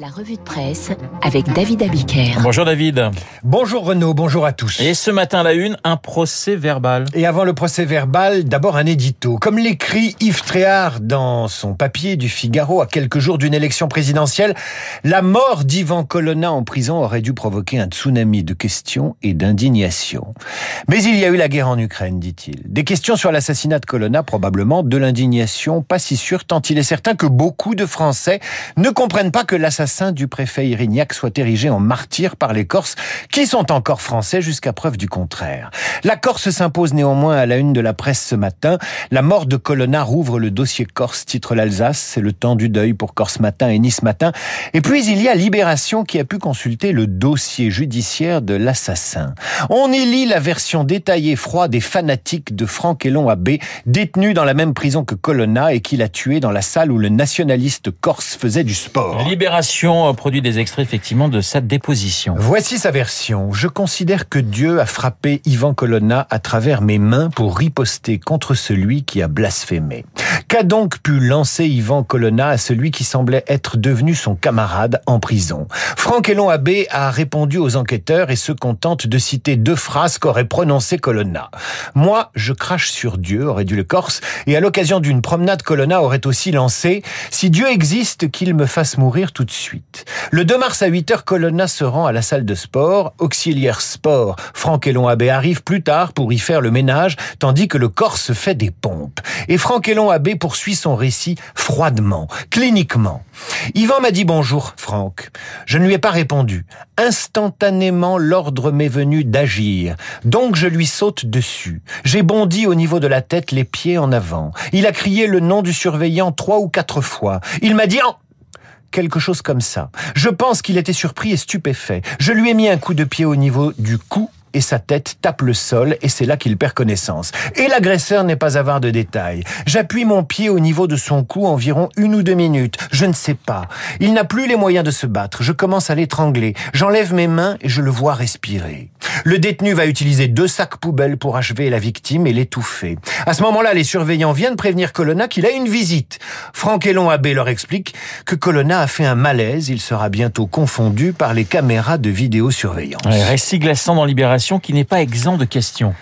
La revue de presse avec David Abiker. Bonjour David. Bonjour Renaud, bonjour à tous. Et ce matin à la une, un procès verbal. Et avant le procès verbal, d'abord un édito. Comme l'écrit Yves Tréhard dans son papier du Figaro à quelques jours d'une élection présidentielle, la mort d'Ivan Colonna en prison aurait dû provoquer un tsunami de questions et d'indignation. Mais il y a eu la guerre en Ukraine, dit-il. Des questions sur l'assassinat de Colonna, probablement, de l'indignation, pas si sûr, tant il est certain que beaucoup de Français ne comprennent pas que l'assassinat du préfet Irignac soit érigé en martyr par les Corses, qui sont encore français jusqu'à preuve du contraire. La Corse s'impose néanmoins à la une de la presse ce matin. La mort de Colonna rouvre le dossier Corse, titre l'Alsace. C'est le temps du deuil pour Corse Matin et Nice Matin. Et puis il y a Libération qui a pu consulter le dossier judiciaire de l'assassin. On y lit la version détaillée froide et fanatique de Franck Elon Abbé, détenu dans la même prison que Colonna et qui l'a tué dans la salle où le nationaliste corse faisait du sport. Produit des extraits effectivement de sa déposition. Voici sa version. Je considère que Dieu a frappé Ivan Colonna à travers mes mains pour riposter contre celui qui a blasphémé. Qu'a donc pu lancer Ivan Colonna à celui qui semblait être devenu son camarade en prison? Franck Elon Abbé a répondu aux enquêteurs et se contente de citer deux phrases qu'aurait prononcées Colonna. Moi, je crache sur Dieu, aurait dû le Corse, et à l'occasion d'une promenade, Colonna aurait aussi lancé Si Dieu existe, qu'il me fasse mourir tout de suite. Le 2 mars à 8 h Colonna se rend à la salle de sport. Auxiliaire sport, Franck Elon Abbé arrive plus tard pour y faire le ménage, tandis que le Corse fait des pompes. Et Franck Elon Abbé poursuit son récit froidement, cliniquement. Yvan m'a dit bonjour, Franck. Je ne lui ai pas répondu. Instantanément, l'ordre m'est venu d'agir. Donc je lui saute dessus. J'ai bondi au niveau de la tête, les pieds en avant. Il a crié le nom du surveillant trois ou quatre fois. Il m'a dit quelque chose comme ça. Je pense qu'il était surpris et stupéfait. Je lui ai mis un coup de pied au niveau du cou et sa tête tape le sol et c'est là qu'il perd connaissance. Et l'agresseur n'est pas avare de détails. J'appuie mon pied au niveau de son cou environ une ou deux minutes. Je ne sais pas. Il n'a plus les moyens de se battre. Je commence à l'étrangler. J'enlève mes mains et je le vois respirer. Le détenu va utiliser deux sacs poubelles pour achever la victime et l'étouffer. À ce moment-là, les surveillants viennent prévenir Colonna qu'il a une visite. Franck Elon Abbé leur explique que Colonna a fait un malaise. Il sera bientôt confondu par les caméras de vidéosurveillance. récit glaçant dans Libération qui n'est pas exempt de questions.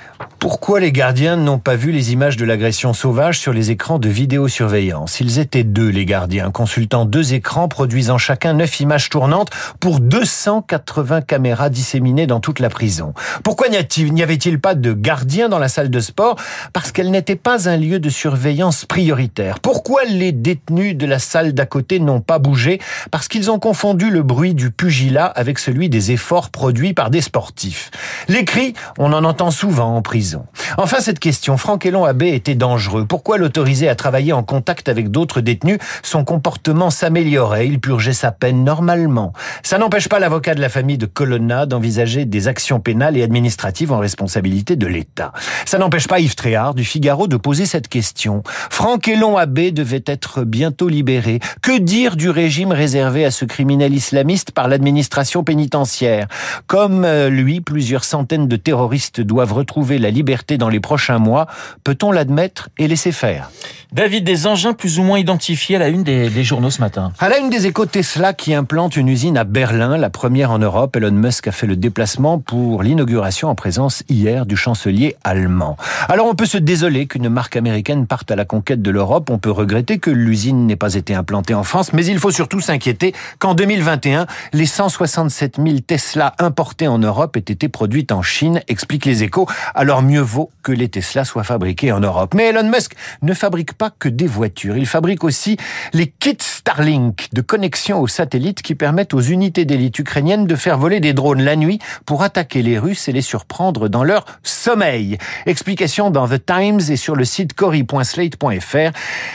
Pourquoi les gardiens n'ont pas vu les images de l'agression sauvage sur les écrans de vidéosurveillance? Ils étaient deux, les gardiens, consultant deux écrans, produisant chacun neuf images tournantes pour 280 caméras disséminées dans toute la prison. Pourquoi n'y avait-il pas de gardiens dans la salle de sport? Parce qu'elle n'était pas un lieu de surveillance prioritaire. Pourquoi les détenus de la salle d'à côté n'ont pas bougé? Parce qu'ils ont confondu le bruit du pugilat avec celui des efforts produits par des sportifs. Les cris, on en entend souvent prison. Enfin, cette question, Franck Elon Abbé était dangereux. Pourquoi l'autoriser à travailler en contact avec d'autres détenus? Son comportement s'améliorait, il purgeait sa peine normalement. Ça n'empêche pas l'avocat de la famille de Colonna d'envisager des actions pénales et administratives en responsabilité de l'État. Ça n'empêche pas Yves Tréhard du Figaro de poser cette question. Franck Elon Abbé devait être bientôt libéré. Que dire du régime réservé à ce criminel islamiste par l'administration pénitentiaire? Comme euh, lui, plusieurs centaines de terroristes doivent retrouver la liberté dans les prochains mois, peut-on l'admettre et laisser faire? David, des engins plus ou moins identifiés à la une des, journaux ce matin. À la une des échos, Tesla qui implante une usine à Berlin, la première en Europe. Elon Musk a fait le déplacement pour l'inauguration en présence hier du chancelier allemand. Alors on peut se désoler qu'une marque américaine parte à la conquête de l'Europe. On peut regretter que l'usine n'ait pas été implantée en France, mais il faut surtout s'inquiéter qu'en 2021, les 167 000 Tesla importés en Europe aient été produites en Chine, explique les échos alors mieux vaut que les Tesla soient fabriqués en Europe. Mais Elon Musk ne fabrique pas que des voitures, il fabrique aussi les kits Starlink de connexion aux satellites qui permettent aux unités d'élite ukrainiennes de faire voler des drones la nuit pour attaquer les Russes et les surprendre dans leur sommeil. Explication dans The Times et sur le site cory.slate.fr.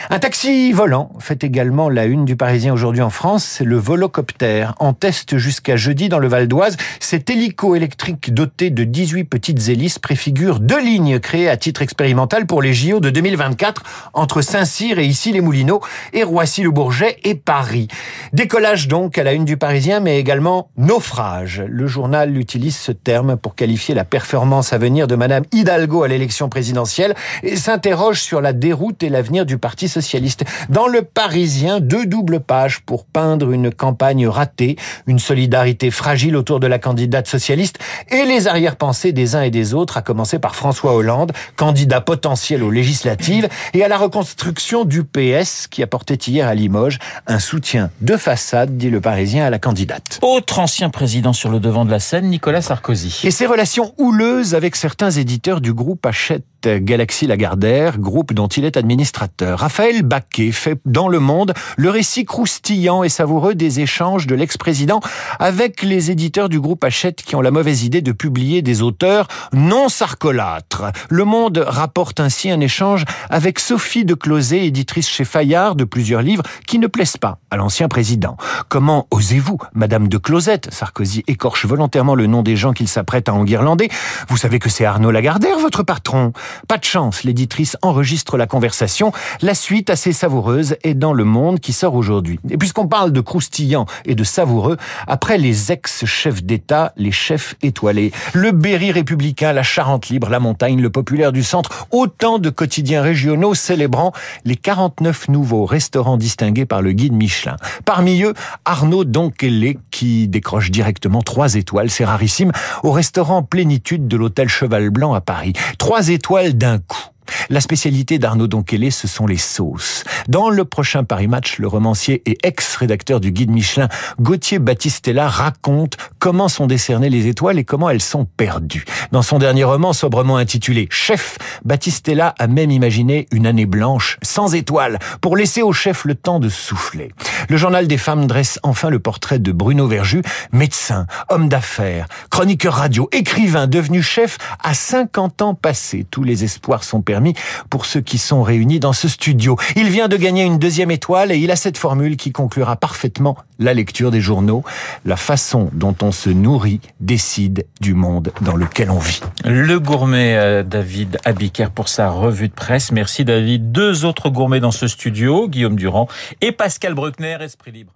Un taxi volant fait également la une du Parisien aujourd'hui en France, c'est le volocoptère. En test jusqu'à jeudi dans le Val d'Oise, cet hélico électrique doté de 18 petites hélices préfigure deux lignes créées à titre expérimental pour les JO de 2024 entre Saint-Cyr et ici les Moulineaux et Roissy-le-Bourget et Paris. Décollage donc à la une du Parisien, mais également naufrage. Le journal utilise ce terme pour qualifier la performance à venir de Madame Hidalgo à l'élection présidentielle et s'interroge sur la déroute et l'avenir du Parti socialiste. Dans le Parisien, deux doubles pages pour peindre une campagne ratée, une solidarité fragile autour de la candidate socialiste et les arrière-pensées des uns et des autres, à commencer par François Hollande, candidat potentiel aux législatives, et à la reconstruction du PS qui apportait hier à Limoges un soutien de façade, dit le Parisien, à la candidate. Autre ancien président sur le devant de la scène, Nicolas Sarkozy. Et ses relations houleuses avec certains éditeurs du groupe Hachette Galaxy Lagardère, groupe dont il est administrateur. Raphaël Baquet fait dans Le Monde le récit croustillant et savoureux des échanges de l'ex-président avec les éditeurs du groupe Hachette qui ont la mauvaise idée de publier des auteurs non sarcolâtres. Le Monde rapporte ainsi un échange avec Sophie de Closet, éditrice chez Fayard de plusieurs livres qui ne plaisent pas à l'ancien président. Comment osez-vous, Madame de Closette? Sarkozy écorche volontairement le nom des gens qu'il s'apprête à enguirlander. Vous savez que c'est Arnaud Lagardère, votre patron. Pas de chance, l'éditrice enregistre la conversation. La suite, assez savoureuse, est dans Le Monde qui sort aujourd'hui. Et puisqu'on parle de croustillant et de savoureux, après les ex-chefs d'État, les chefs étoilés, le Berry républicain, la Charente libre, la Montagne, le Populaire du Centre, autant de quotidiens régionaux célébrant les 49 nouveaux restaurants distingués par le guide Michelin. Parmi eux, Arnaud Donquelé, qui décroche directement trois étoiles, c'est rarissime, au restaurant Plénitude de l'hôtel Cheval Blanc à Paris. Trois étoiles d'un coup. La spécialité d'Arnaud Donquelé, ce sont les sauces. Dans le prochain Paris Match, le romancier et ex-rédacteur du Guide Michelin, Gauthier Battistella, raconte comment sont décernées les étoiles et comment elles sont perdues. Dans son dernier roman, sobrement intitulé Chef, Battistella a même imaginé une année blanche, sans étoiles, pour laisser au chef le temps de souffler. Le journal des femmes dresse enfin le portrait de Bruno Verju, médecin, homme d'affaires, chroniqueur radio, écrivain, devenu chef à 50 ans passés. Tous les espoirs sont permis pour ceux qui sont réunis dans ce studio. Il vient de gagner une deuxième étoile et il a cette formule qui conclura parfaitement la lecture des journaux. La façon dont on se nourrit décide du monde dans lequel on vit. Le gourmet euh, David Abiker pour sa revue de presse. Merci David. Deux autres gourmets dans ce studio, Guillaume Durand et Pascal Bruckner, Esprit Libre.